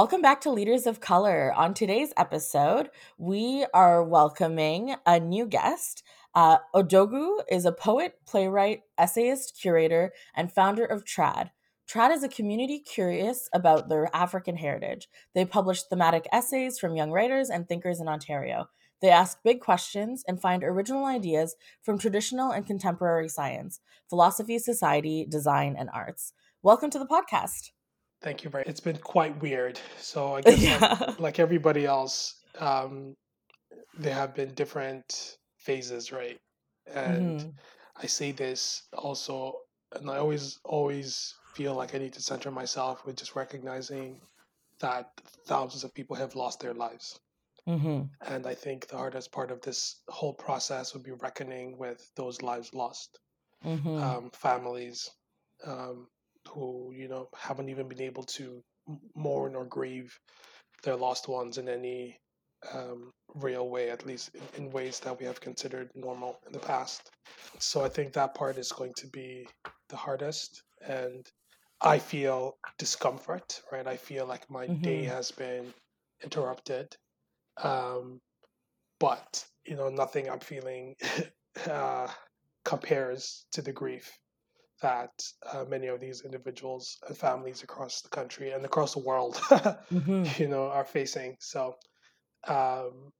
Welcome back to Leaders of Color. On today's episode, we are welcoming a new guest. Uh, Odogu is a poet, playwright, essayist, curator, and founder of TRAD. TRAD is a community curious about their African heritage. They publish thematic essays from young writers and thinkers in Ontario. They ask big questions and find original ideas from traditional and contemporary science, philosophy, society, design, and arts. Welcome to the podcast. Thank you very. It's been quite weird. So I guess Yeah. like, like everybody else, um, there have been different phases, right? And Mhm. I say this also, and I always always feel like I need to center myself with just recognizing that thousands of people have lost their lives. Mhm. And I think the hardest part of this whole process would be reckoning with those lives lost, Mhm. um, families um, who you know haven't even been able to mourn or grieve their lost ones in any um, real way, at least in, in ways that we have considered normal in the past. So I think that part is going to be the hardest, and I feel discomfort. Right, I feel like my day Mhm. has been interrupted um, but you know nothing i'm feeling uh, compares to the grief that uh, many of these individuals and families across the country and across the world Mhm. you know are facing so um,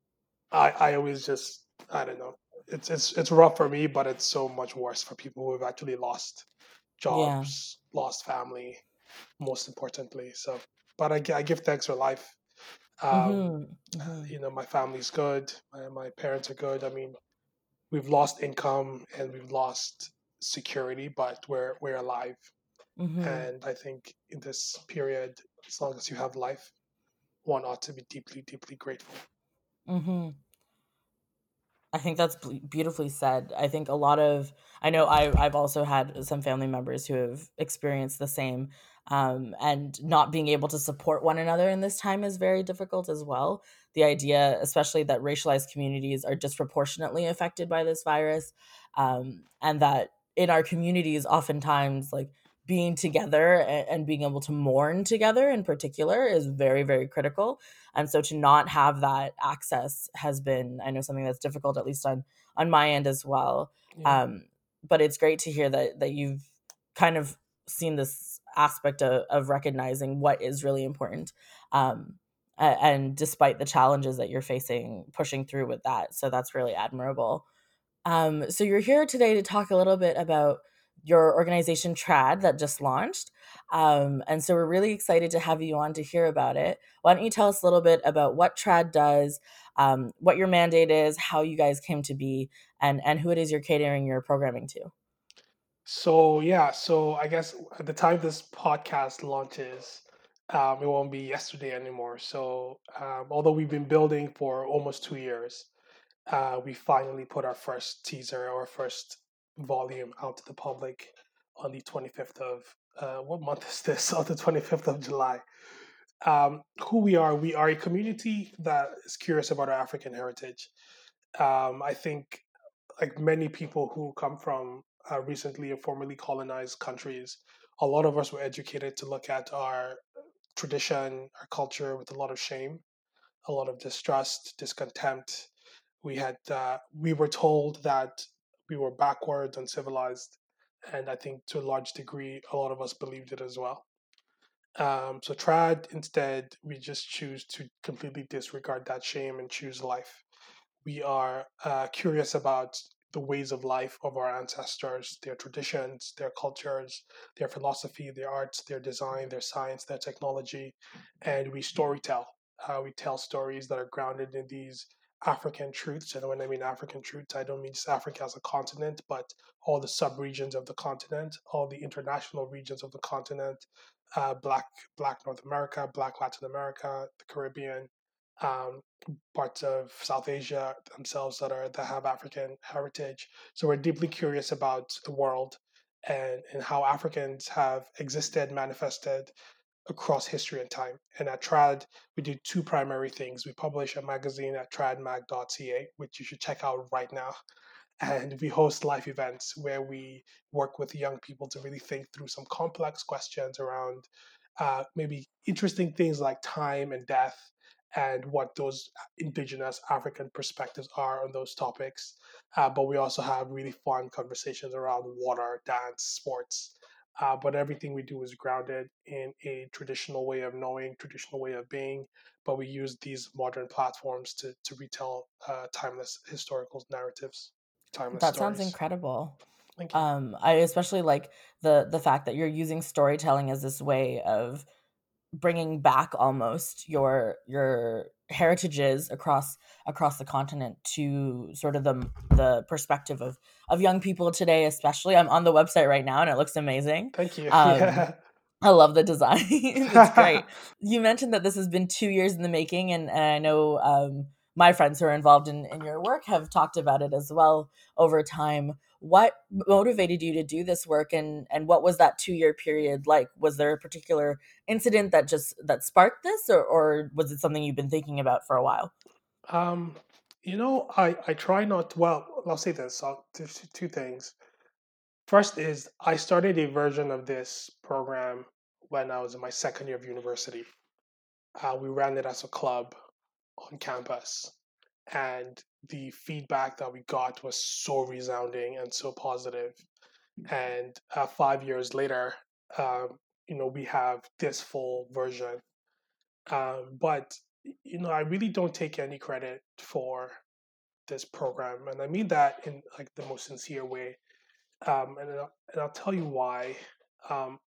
I, I always just i don't know it's it's it's rough for me but it's so much worse for people who have actually lost Yeah. jobs lost family most importantly so but i, I give thanks for life um, Mhm. Mhm. you know my family's good my, my parents are good i mean we've lost income and we've lost security but we're we're alive Mhm. and i think in this period as long as you have life one ought to be deeply deeply grateful Mhm. I think that's beautifully said. I think a lot of I know I I've also had some family members who have experienced the same um and not being able to support one another in this time is very difficult as well. The idea especially that racialized communities are disproportionately affected by this virus um and that in our communities oftentimes like being together and, and being able to mourn together in particular is very very critical. And so to not have that access has been i know something that's difficult at least on on my end as well. Yeah. Um but it's great to hear that that you've kind of seen this aspect of, of recognizing what is really important um and despite the challenges that you're facing pushing through with that. So that's really admirable um, so you're here today to talk a little bit about your organization Trad that just launched. Um, and so we're really excited to have you on to hear about it. Why don't you tell us a little bit about what Trad does, um, what your mandate is, how you guys came to be, and and who it is you're catering your programming to? so yeah so i guess at the time this podcast launches um, it won't be yesterday anymore so um, although we've been building for almost two years uh, we finally put our first teaser, our first volume out to the public on the 25th of, uh, what month is this? On the 25th of July. Um, who we are, we are a community that is curious about our African heritage. Um, I think, like many people who come from uh, recently or formerly colonized countries, a lot of us were educated to look at our tradition, our culture with a lot of shame, a lot of distrust, discontempt, we had uh, we were told that we were backwards and civilized and i think to a large degree a lot of us believed it as well. Um, so trad instead we just choose to completely disregard that shame and choose life. We are uh, curious about the ways of life of our ancestors their traditions their cultures their philosophy their arts their design their science their technology and we storytell. Uh, we tell stories that are grounded in these African truths. And when I mean African truths, I don't mean just Africa as a continent, but all the subregions of the continent, all the international regions of the continent, uh, Black Black North America, Black Latin America, the Caribbean, um, parts of South Asia themselves that are that have African heritage. So we're deeply curious about the world and, and how Africans have existed, manifested, history and time. And at Trad, we do two primary things. We publish a magazine at tradmag.ca, which you should check out right now. And we host live events where we work with young people to really think through some complex questions around uh, maybe interesting things like time and death and what those indigenous African perspectives are on those topics. Uh, but we also have really fun conversations around water, dance, sports. Uh, but everything we do is grounded in a traditional way of knowing, traditional way of being. But we use these modern platforms to to retell uh, timeless historical narratives, timeless That sounds incredible. Thank you. Um, I especially like the the fact that you're using storytelling as this way of bringing back almost your your heritages across across the continent to sort of the the perspective of of young people today especially i'm on the website right now and it looks amazing Thank you. um Yeah. i love the design it's great you mentioned that this has been two years in the making and, and i know um my friends who are involved in, in your work have talked about it as well over time what motivated you to do this work and and what was that two year period like was there a particular incident that just that sparked this or, or was it something you've been thinking about for a while Um, you know, I I try not. Well, I'll say this. Two things. First is I started a version of this program when I was in my second year of university. Uh, we ran it as a club on campus, and the feedback that we got was so resounding and so positive. And uh, five years later, um, you know, we have this full version. Um, but you know, I really don't take any credit for this program, and I mean that in like the most sincere way. Um, and I'll, and I'll tell you why. Um,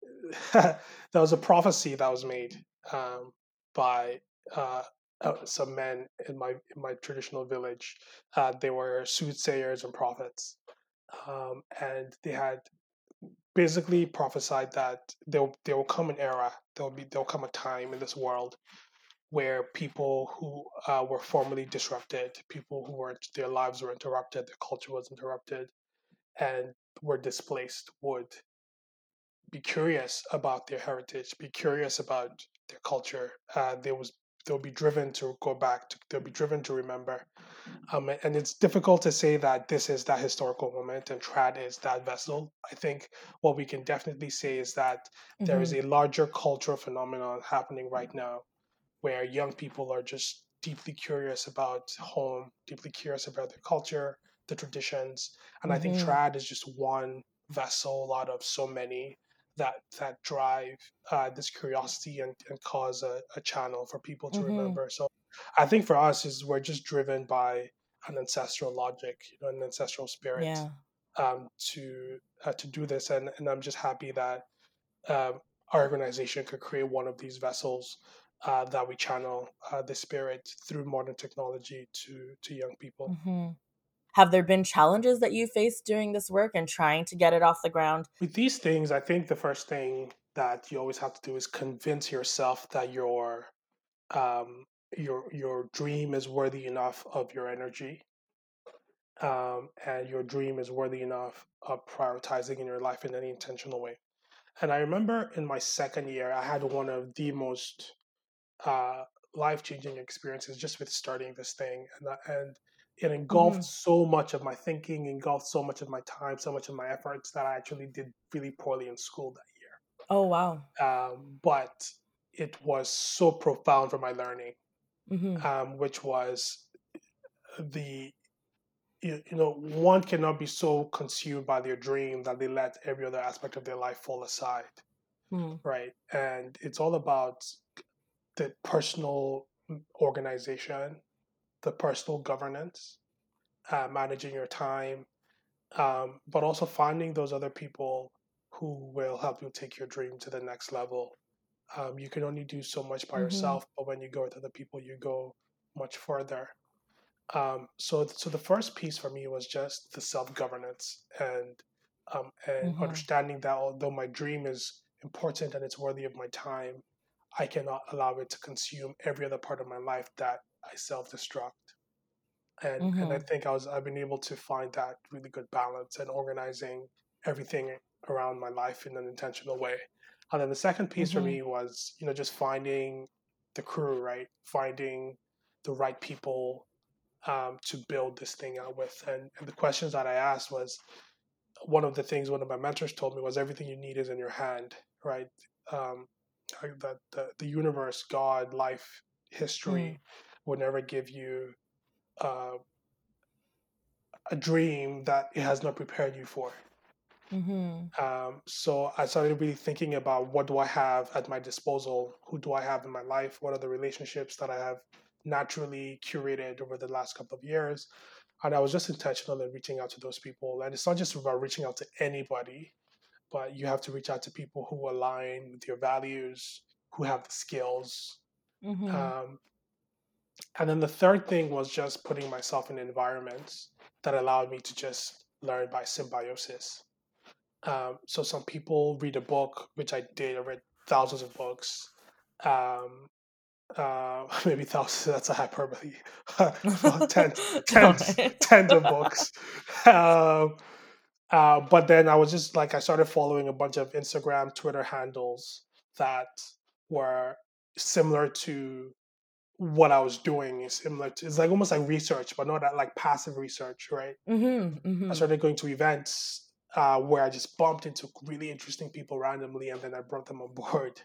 there was a prophecy that was made um, by uh, uh, some men in my in my traditional village. Uh, they were soothsayers and prophets, um, and they had basically prophesied that there there will come an era, there will be there will come a time in this world where people who uh, were formerly disrupted, people who weren't their lives were interrupted, their culture was interrupted, and were displaced, would be curious about their heritage, be curious about their culture. Uh, they was they'll be driven to go back. To, they'll be driven to remember. Um, and it's difficult to say that this is that historical moment and trad is that vessel. I think what we can definitely say is that there is mm-hmm, a larger cultural phenomenon happening right now where young people are just deeply curious about home, deeply curious about their culture, the traditions. And I think mm-hmm, trad is just one vessel out of so many that that drive uh, this curiosity and, and cause a, a channel for people to mm-hmm. remember. So I think for us is we're just driven by an ancestral logic, you know, an ancestral spirit yeah um, to uh, to do this, and and I'm just happy that um, our organization could create one of these vessels uh, that we channel uh, the spirit through modern technology to to young people. mm-hmm. Have there been challenges that you faced doing this work and trying to get it off the ground With these things, I think the first thing that you always have to do is convince yourself that your um, your your dream is worthy enough of your energy, um, and your dream is worthy enough of prioritizing in your life in any intentional way. And I remember in my second year, I had one of the most uh, life changing experiences just with starting this thing, and and it engulfed mm-hmm. so much of my thinking, engulfed so much of my time, so much of my efforts that I actually did really poorly in school that year. oh wow. Um, but it was so profound for my learning, mm-hmm, um, which was the you, you know one cannot be so consumed by their dream that they let every other aspect of their life fall aside, mm-hmm, right? And it's all about the personal organization, the personal governance, uh, managing your time, um, but also finding those other people who will help you take your dream to the next level. Um, you can only do so much by mm-hmm, yourself, but when you go with other people, you go much further. Um, so, so the first piece for me was just the self governance and um, and mm-hmm, understanding that although my dream is important and it's worthy of my time, I cannot allow it to consume every other part of my life that I self destruct. And and I mm-hmm, think I was I've been able to find that really good balance and organizing everything around my life in an intentional way. And then the second piece for mm-hmm, me was, you know, just finding the crew, right? Finding the right people um, to build this thing out with. And, and the questions that I asked was one of the things one of my mentors told me was everything you need is in your hand, right? Um, that the, the universe, God, life, Mm. history will never give you uh, a dream that it has not prepared you for. Mhm. Um, so I started really thinking about what do I have at my disposal? Who do I have in my life? What are the relationships that I have naturally curated over the last couple of years? And I was just intentional in reaching out to those people. And it's not just about reaching out to anybody, but you have to reach out to people who align with your values, who have the skills. Mhm. Um, and then the third thing was just putting myself in environments that allowed me to just learn by symbiosis. Um, so some people read a book, which I did. I read thousands of books. Um, uh, maybe thousands. That's a hyperbole. Well, tens, tens, tens of books. Um, uh, but then I was just like, I started following a bunch of Instagram, Twitter handles that were similar to what I was doing. Is similar to, it's like almost like research, but not that like passive research, right? Mhm. I Mhm. started going to events uh, where I just bumped into really interesting people randomly, and then I brought them on board.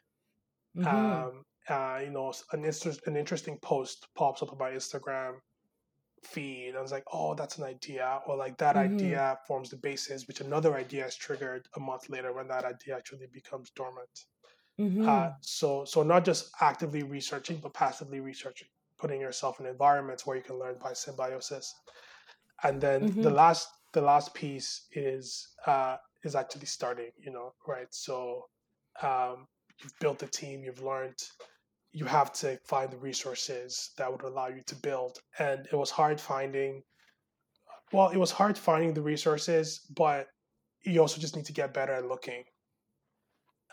Mhm. Um, uh, you know, an, inter- an interesting post pops up on my Instagram feed. I was like, oh, that's an idea, or like that Mhm. idea forms the basis, which another idea is triggered a month later when that idea actually becomes dormant. Uh, Mhm. so, so not just actively researching, but passively researching, putting yourself in environments where you can learn by symbiosis. And then the Mhm. last, the last piece is uh, is actually starting. You know, right? So, um, you've built the team, you've learned, you have to find the resources that would allow you to build. And it was hard finding. Well, it was hard finding the resources, but you also just need to get better at looking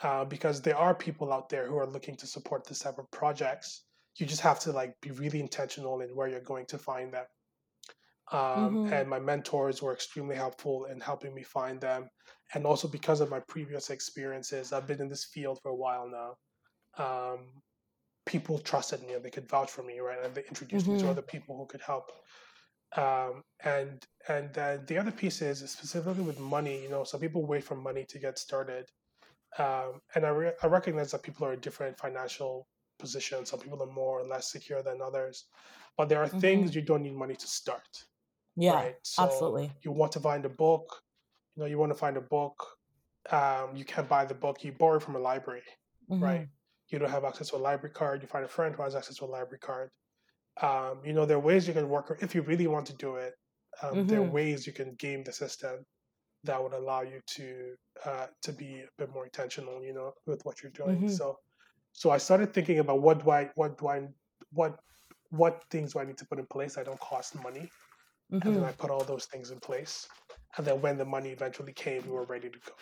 uh, because there are people out there who are looking to support this type of projects. You just have to like be really intentional in where you're going to find them. Um, Mhm. and my mentors were extremely helpful in helping me find them. And also because of my previous experiences, I've been in this field for a while now. Um, people trusted me and they could vouch for me, right? And they introduced me to Mhm. other people who could help. Um, and and then the other piece is specifically with money. You know, some people wait for money to get started um, and I, re- I recognize that people are in different financial positions. Some people are more or less secure than others, but there are things Mhm. you don't need money to start, Yeah, right? So absolutely. you want to find a book, you know, you want to find a book, um, you can't buy the book, you borrow from a library, right? Mhm. You don't have access to a library card, you find a friend who has access to a library card. Um, you know, there are ways you can work, if you really want to do it, um, there are Mhm. ways you can game the system that would allow you to uh, to be a bit more intentional, you know, with what you're doing. Mhm. So, so I started thinking about what do I, what do I, what, what things do I need to put in place that don't cost money, and then I Mhm. put all those things in place, and then when the money eventually came, we were ready to go.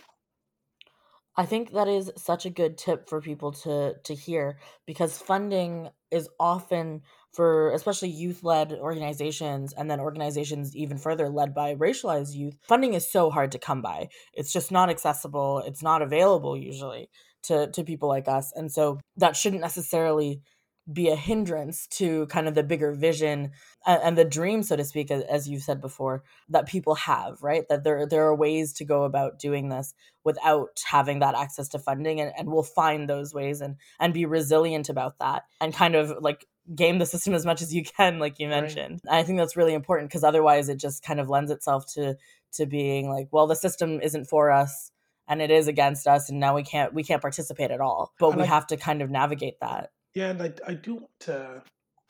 I think that is such a good tip for people to to hear because funding is often for especially youth-led organizations and then organizations even further led by racialized youth. Funding is so hard to come by. It's just not accessible. It's not available usually to to people like us. And so that shouldn't necessarily be a hindrance to kind of the bigger vision and, and the dream so to speak as, as you've said before that people have right that there there are ways to go about doing this without having that access to funding and, and we'll find those ways and and be resilient about that and kind of like game the system as much as you can like you Right. mentioned i think that's really important because otherwise it just kind of lends itself to to being like well the system isn't for us and it is against us and now we can't we can't participate at all but And we I- have to kind of navigate that Yeah, and I, I do want to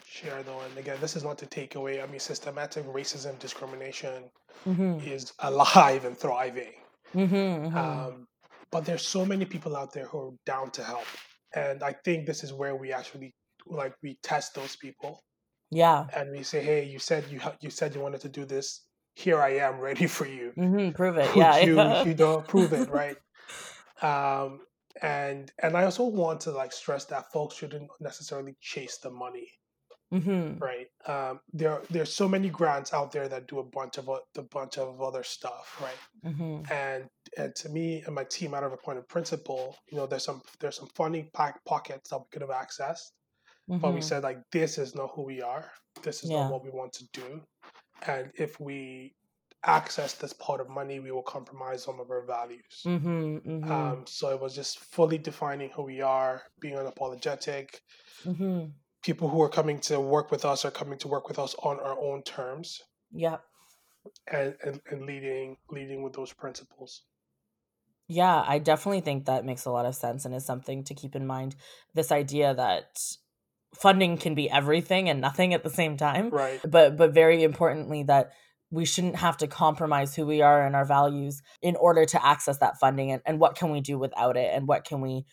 share though, and again, this is not to take away. I mean, systematic racism, discrimination mm-hmm. is alive and thriving. Mm-hmm, Um, but there's so many people out there who are down to help, and I think this is where we actually like we test those people yeah and we say, "Hey, you said you you said you wanted to do this. Here I am, ready for you. mm-hmm. prove it yeah you you know prove it, right?" Um, and and I also want to like stress that folks shouldn't necessarily chase the money, mm-hmm. right? Um, there there's so many grants out there that do a bunch of a bunch of other stuff, right? Mm-hmm. and and to me and my team out of a point of principle you know there's some there's some funding pack pockets that we could have accessed but we Mm-hmm. said like this is not who we are this is Yeah. not what we want to do and if we access this pot of money, we will compromise some of our values. Mhm. Mhm. Um, so it was just fully defining who we are, being unapologetic. Mhm. People who are coming to work with us are coming to work with us on our own terms, yeah and and, and leading leading with those principles. Yeah, I definitely think that makes a lot of sense and is something to keep in mind. This idea that funding can be everything and nothing at the same time, Right. but but very importantly that we shouldn't have to compromise who we are and our values in order to access that funding and, and what can we do without it and what can we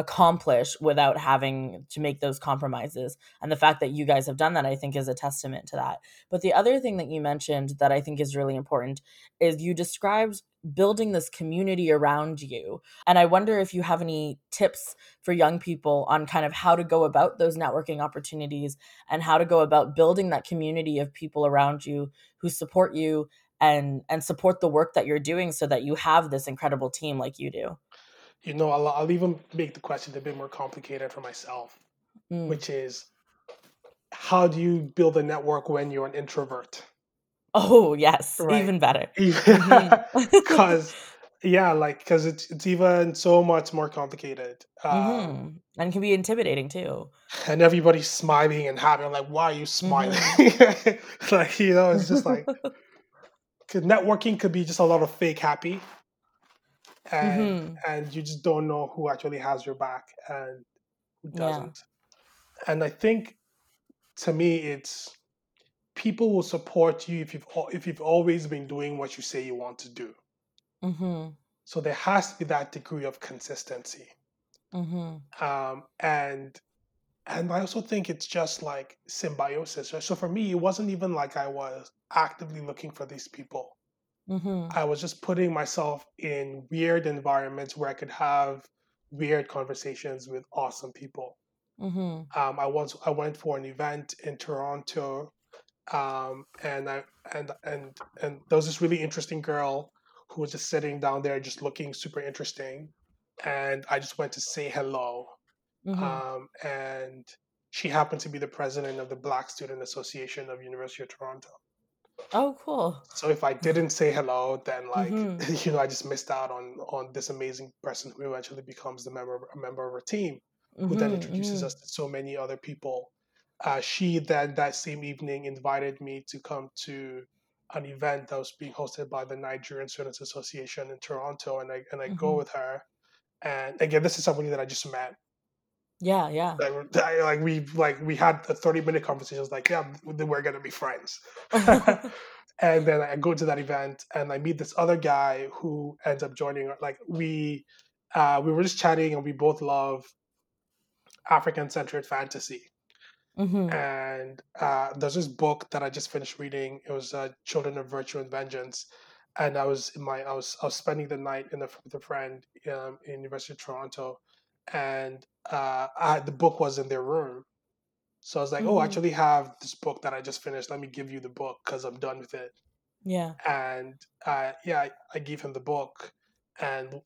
accomplish without having to make those compromises. And the fact that you guys have done that i think is a testament to that. But the other thing that you mentioned that i think is really important is you described building this community around you. And i wonder if you have any tips for young people on kind of how to go about those networking opportunities and how to go about building that community of people around you who support you and and support the work that you're doing so that you have this incredible team like you do You know, I'll, I'll even make the question a bit more complicated for myself, Mm. which is how do you build a network when you're an introvert? oh yes Right. even better Because, Mhm. yeah, like, because it's, it's even so much more complicated. Um, Mhm. and can be intimidating too and everybody's smiling and happy. I'm like, why are you smiling? like, you know, it's just like, networking could be just a lot of fake happy. And, Mhm. and you just don't know who actually has your back and who doesn't. And I think to me, it's people will support you if you've if you've always been doing what you say you want to do. Mhm. So there has to be that degree of consistency. Mhm. Um, and and I also think it's just like symbiosis. right? So for me, it wasn't even like I was actively looking for these people. Mhm. I was just putting myself in weird environments where I could have weird conversations with awesome people. Mhm. Um, I once I went for an event in Toronto, um, and I and and and there was this really interesting girl who was just sitting down there, just looking super interesting, and I just went to say hello, Mhm. um, and she happened to be the president of the Black Student Association of University of Toronto. Oh cool So if I didn't say hello, then like Mhm. you know I just missed out on on this amazing person who eventually becomes the member a member of our team who then Mhm. introduces Mhm. us to so many other people. Uh, she then that same evening invited me to come to an event that was being hosted by the Nigerian Students Association in Toronto, and I and I go Mhm. with her. And again, this is somebody that I just met. Yeah yeah Like, like we like we had a thirty minute conversation. I was like, yeah, we're gonna be friends. and then I go to that event and I meet this other guy who ends up joining. Like we uh, we were just chatting and we both love African centered fantasy. Mhm. And uh, there's this book that I just finished reading. It was uh, Children of Virtue and Vengeance. And I was in my I was I was spending the night in a, with a friend um, in University of Toronto, and uh, I the book was in their room. So I was like, "Oh, I Mhm. actually have this book that I just finished. Let me give you the book because I'm done with it." yeah and uh, yeah, I, I gave him the book, and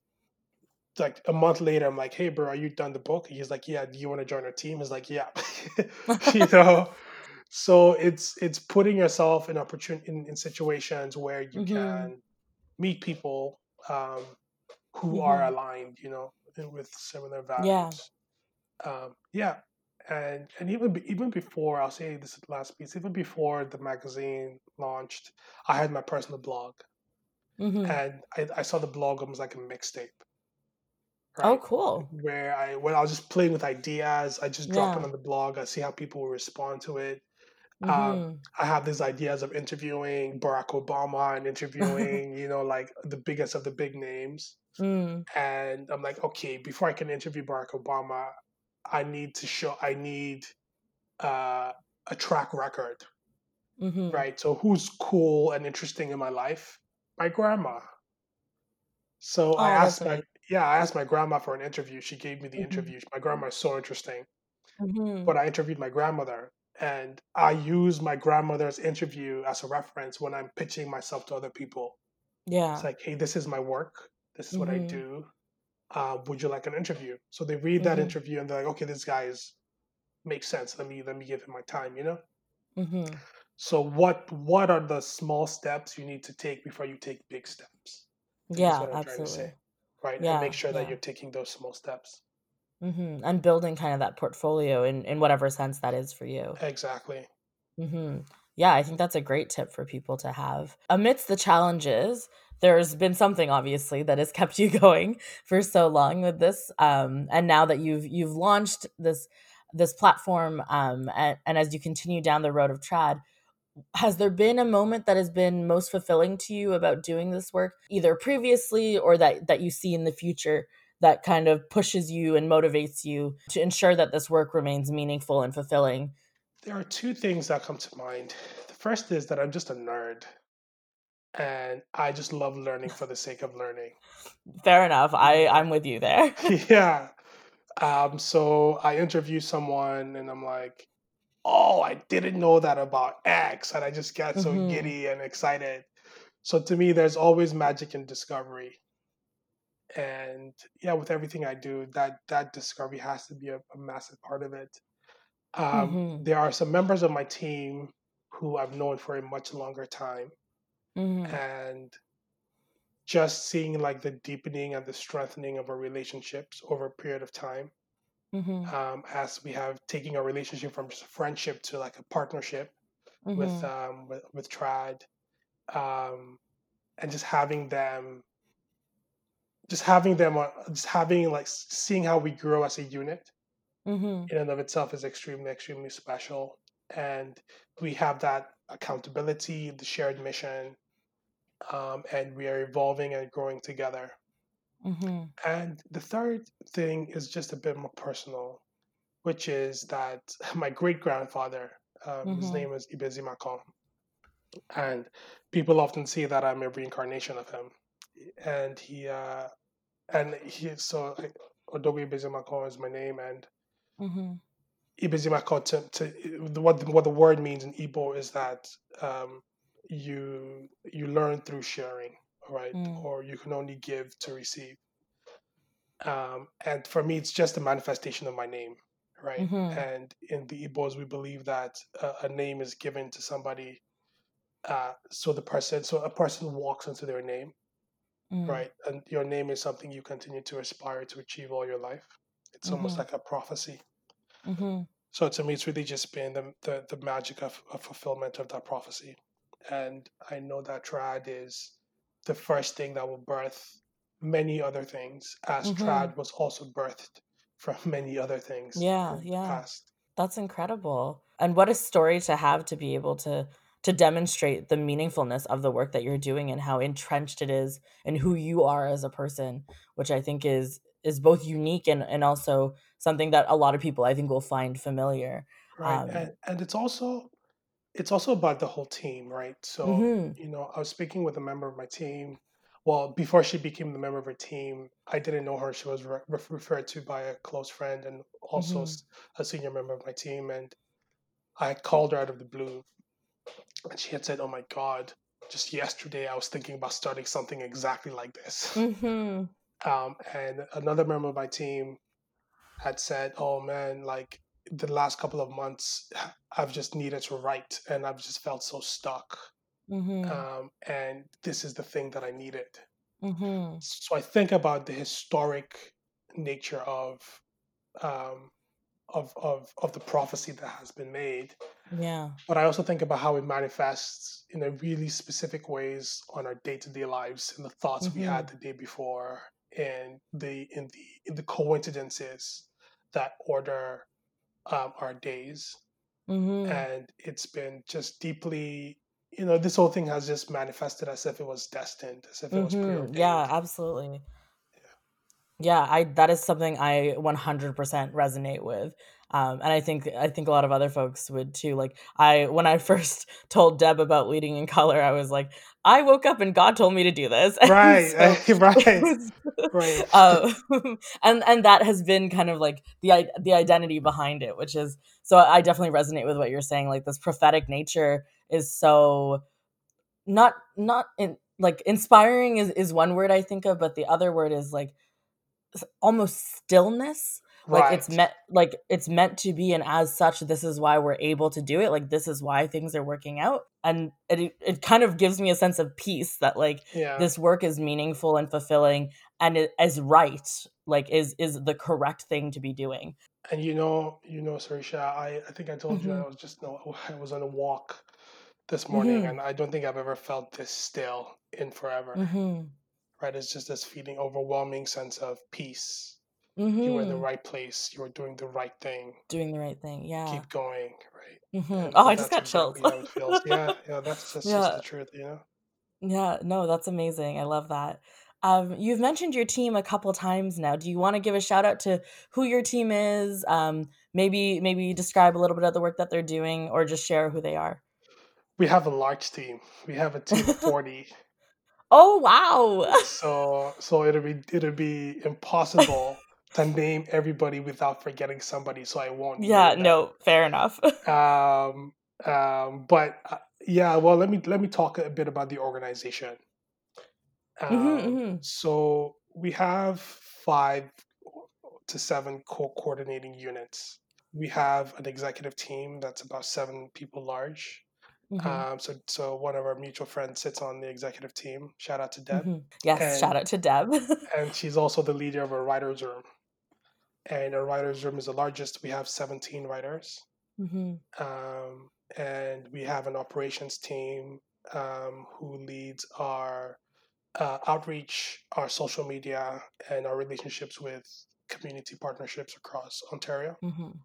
like a month later, I'm like, "Hey, bro, are you done the book?" He's like, "Yeah." Do you want to join our team? He's like, "Yeah." you know, so it's it's putting yourself in opportunity in, in situations where you Mhm. can meet people um, who are Mhm. aligned, you know, with similar values. yeah values. Um, yeah, and and even even before I'll say this is the last piece, even before the magazine launched, I had my personal blog, Mhm. and I, I saw the blog almost like a mixtape, oh cool Where I when I was just playing with ideas, I just drop yeah on the blog. I see how people will respond to it. Um, Mhm. I have these ideas of interviewing Barack Obama and interviewing, you know, like the biggest of the big names. Mm. And I'm like, okay, before I can interview Barack Obama, I need to show, I need uh, a track record, Mhm. right? So who's cool and interesting in my life? My grandma. So I oh that's asked my, nice yeah, I asked my grandma for an interview. She gave me the Mhm. interview. My grandma is so interesting. Mhm. but I interviewed my grandmother, and I use my grandmother's interview as a reference when I'm pitching myself to other people. Yeah. It's like, hey, this is my work. This is what I Mhm. do. Uh, would you like an interview? So they read that Mhm. interview and they're like, okay, this guy is makes sense. Let me let me give him my time. You know. Mhm. So what what are the small steps you need to take before you take big steps? Yeah, what I'm trying to say, absolutely. right? And make Yeah, sure that you're taking those small steps. Mhm, and building kind of that portfolio in in whatever sense that is for you. Exactly. Mhm. Yeah, I think that's a great tip for people to have. Amidst the challenges, there's been something obviously that has kept you going for so long with this, um, and now that you've you've launched this this platform, um, and and as you continue down the road of trad, has there been a moment that has been most fulfilling to you about doing this work, either previously or that that you see in the future that kind of pushes you and motivates you to ensure that this work remains meaningful and fulfilling? There are two things that come to mind. The first is that I'm just a nerd and I just love learning for the sake of learning. Fair enough. I I'm with you there. yeah. Um, so I interview someone and I'm like, oh, I didn't know that about X. And I just get so Mhm. giddy and excited. So to me, there's always magic in discovery. And yeah, with everything I do, that that discovery has to be a, a massive part of it. Um, Mhm. there are some members of my team who I've known for a much longer time. Mhm. And just seeing like the deepening and the strengthening of our relationships over a period of time Mhm. um, as we have taking our relationship from just friendship to like a partnership with Mhm. um, with, with trad um, and just having them just having them uh, just having like seeing how we grow as a unit Mhm. in and of itself is extremely extremely special and we have that accountability the shared mission um, and we are evolving and growing together Mhm. And the third thing is just a bit more personal, which is that my great grandfather, um, his Mhm. name is Ibezi Makong, and people often say that I'm a reincarnation of him. And he, uh, and he, so like, Odogo Ibezi Makong is my name, and Mhm. Ibezi Makong, to, to, what, what the word means in Igbo is that um, you you learn through sharing, right? Mm. Or you can only give to receive. Um, and for me, it's just a manifestation of my name, right? Mhm. And in the Igbos, we believe that a, a name is given to somebody, uh, so the person, so a person walks into their name, Mm. right? And your name is something you continue to aspire to achieve all your life. It's almost Mhm. like a prophecy. Mhm. So to me, it's really just been the the, the magic of, of fulfillment of that prophecy. And I know that trad is the first thing that will birth many other things, as Mhm. trad was also birthed from many other things Yeah, in the yeah. past. That's incredible. And what a story to have to be able to to demonstrate the meaningfulness of the work that you're doing and how entrenched it is in who you are as a person, which I think is is both unique and and also something that a lot of people I think will find familiar. Right. Um And and it's also it's also about the whole team, right? So, mhm. you know, I was speaking with a member of my team. Well, before she became the member of her team, I didn't know her. She was re- referred to by a close friend and also Mhm. s- a senior member of my team. And I called her out of the blue and she had said, "Oh my God, just yesterday I was thinking about starting something exactly like this." Mhm. Um, and another member of my team had said, "Oh man, like the last couple of months, I've just needed to write, and I've just felt so stuck. Mhm. Um, and this is the thing that I needed." Mhm. So I think about the historic nature of um, of of of the prophecy that has been made, Yeah. but I also think about how it manifests in a really specific ways on our day-to-day lives and the thoughts we had Mhm. the day before and the in the in the coincidences that order um, our days Mhm. and it's been just deeply you know this whole thing has just manifested as if it was destined as if it was Mhm. Yeah, preordained absolutely. Yeah, I that is something I 100% resonate with. Um, and I think I think a lot of other folks would too. Like I when I first told Deb about leading in color, I was like, I woke up and God told me to do this. And right it right was right um, and and that has been kind of like the the identity behind it, which is so I definitely resonate with what you're saying. Like this prophetic nature is so not not in like inspiring is is one word I think of, but the other word is like almost stillness like it's meant like it's meant to be and as such this is why we're able to do it like this is why things are working out and it it kind of gives me a sense of peace that like Yeah. this work is meaningful and fulfilling and it is right like is is the correct thing to be doing And you know, you know, Sarisha, I, I think I told you mhm I was just no, I was on a walk this morning, mhm and I don't think I've ever felt this still in forever. mhm Right? It's just this feeling, overwhelming sense of peace. You were in the mhm right place. You were doing the right thing. doing the right thing yeah Keep going, right? mhm And oh i just got chills exactly how it feels. Yeah, yeah. That's that's just the truth, you know. Yeah, no, that's amazing. I love that. Um, you've mentioned your team a couple times now. Do you want to give a shout out to who your team is? Um, maybe maybe describe a little bit of the work that they're doing, or just share who they are. We have a large team. We have a team of forty. oh wow! So so it'll be it'll be impossible to name everybody without forgetting somebody. So I won't yeah, no, fair enough. Um, um, but uh, yeah, well, let me let me talk a bit about the organization. hmm Um, hmm so we have five to seven co-coordinating units. We have an executive team that's about seven people large. hmm Um, so so one of our mutual friends sits on the executive team. Shout out to Deb, hmm Yes, shout out to Deb. and she's also the leader of our writers room. And our writers room is the largest. We have 17 writers. hmm um, and we have an operations team um, who leads our uh, outreach, our social media, and our relationships with community partnerships across Ontario. hmm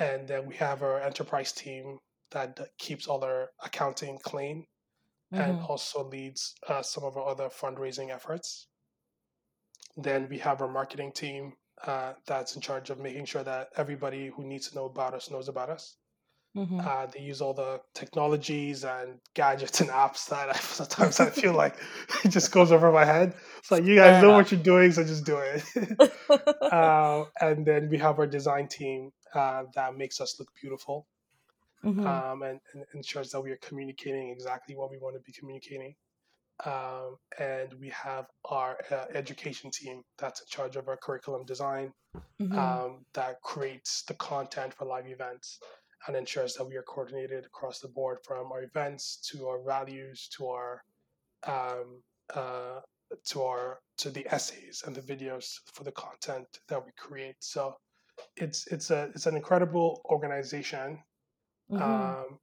And then we have our enterprise team that keeps all our accounting clean and hmm also leads uh, some of our other fundraising efforts. Then we have our marketing team uh, that's in charge of making sure that everybody who needs to know about us knows about us. hmm Uh, they use all the technologies and gadgets and apps that I, sometimes I feel like it just goes over my head. It's like you guys Fair know enough. what you're doing, so just do it. uh, and then we have our design team uh, that makes us look beautiful hmm um, and, and ensures that we are communicating exactly what we want to be communicating. Um, and we have our uh, education team that's in charge of our curriculum design hmm um, that creates the content for live events and ensures that we are coordinated across the board from our events to our values to our um, uh, to our to the essays and the videos for the content that we create. So it's it's a it's an incredible organization. hmm Um,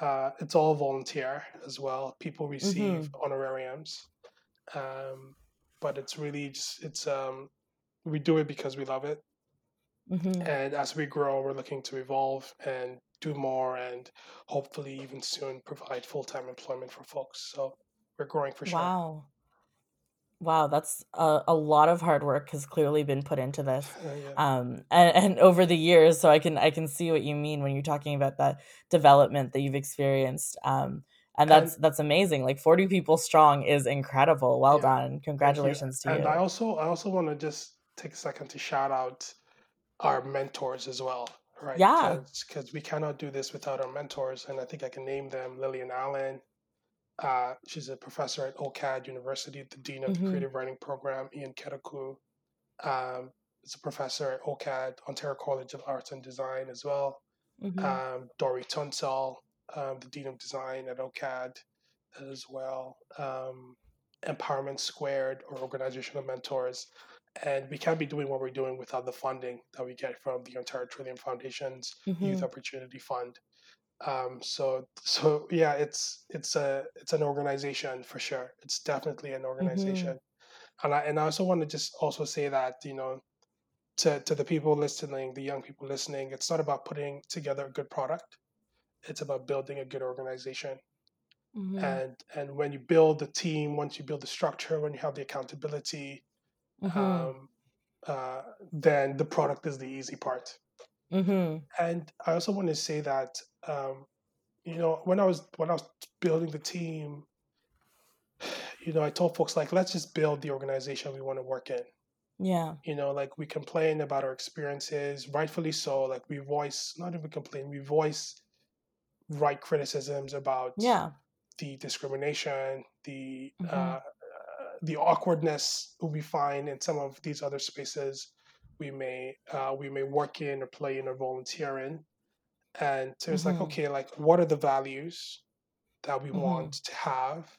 uh, it's all volunteer as well. People receive honorariums, um, but it's really just it's um, we do it because we love it hmm and as we grow we're looking to evolve and do more and hopefully even soon provide full-time employment for folks so we're growing for sure Wow. Wow, that's a, a lot of hard work has clearly been put into this. Yeah Um, and, and over the years, so I can I can see what you mean when you're talking about that development that you've experienced. Um, and that's and that's amazing. Like 40 people strong is incredible. Well yeah done. thank you Congratulations to you. and i also i also want to just take a second to shout out our mentors as well right Yeah. because we cannot do this without our mentors and i think i can name them lillian allen uh, she's a professor at OCAD University, the dean of the Mm-hmm. creative writing program. Ian Keteku um, is a professor at OCAD, Ontario College of Arts and Design as well. Mm-hmm. Um, Dori Tunstall, um, the dean of design at OCAD as well. Um, Empowerment Squared or organizational mentors. And we can't be doing what we're doing without the funding that we get from the Ontario Trillium Foundation's Youth Mm-hmm. Opportunity Fund um so so yeah it's it's a it's an organization for sure it's definitely an Mm-hmm. organization and i and i also want to just also say that you know to to the people listening the young people listening it's not about putting together a good product it's about building a good organization Mm-hmm. and and when you build the team once you build the structure when you have the accountability Mm-hmm. um uh then the product is the easy part Mm-hmm. and i also want to say that um you know when i was when i was building the team you know i told folks like let's just build the organization we want to work in Yeah. you know like we complain about our experiences rightfully so like we voice not even complain we voice right criticisms about Yeah. the discrimination the Mm-hmm. uh, the awkwardness we find in some of these other spaces we may uh, we may work in or play in or volunteer in and so it's like Mm-hmm. okay like what are the values that we Mm-hmm. want to have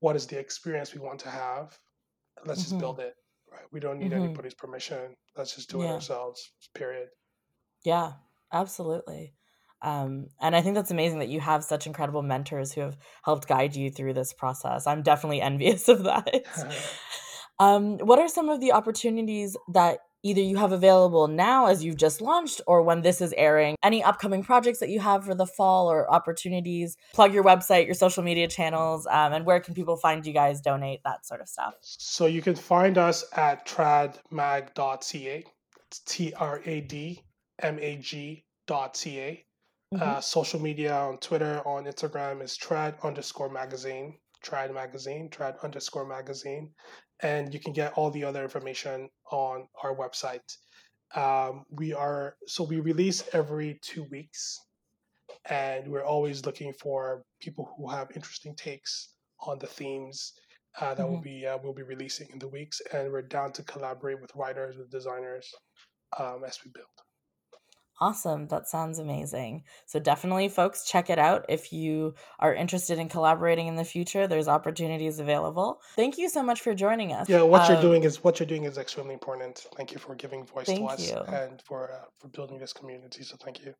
what is the experience we want to have let's just Mm-hmm. build it right we don't need Mm-hmm. anybody's permission let's just do it ourselves period Yeah, absolutely. Um, and I think that's amazing that you have such incredible mentors who have helped guide you through this process. I'm definitely envious of that. um, what are some of the opportunities that either you have available now as you've just launched or when this is airing? Any upcoming projects that you have for the fall or opportunities? Plug your website, your social media channels, um, and where can people find you guys, donate, that sort of stuff? so you can find us at tradmag.ca it's t-r-a-d-m-a-g dot ca Mhm. uh, social media on Twitter, on Instagram is trad underscore magazine, trad magazine, trad underscore magazine. And you can get all the other information on our website. Um, we are, so we release every two weeks, and we're always looking for people who have interesting takes on the themes uh, that will Mhm. be uh, we'll be releasing in the weeks, and we're down to collaborate with writers, with designers um, as we build. Awesome. That sounds amazing. So definitely folks check it out if you are interested in collaborating in the future. There's opportunities available. Thank you so much for joining us. Yeah, what you're Um, doing is what you're doing is extremely important. Thank you for giving voice to us you. and for uh, for building this community. So thank you.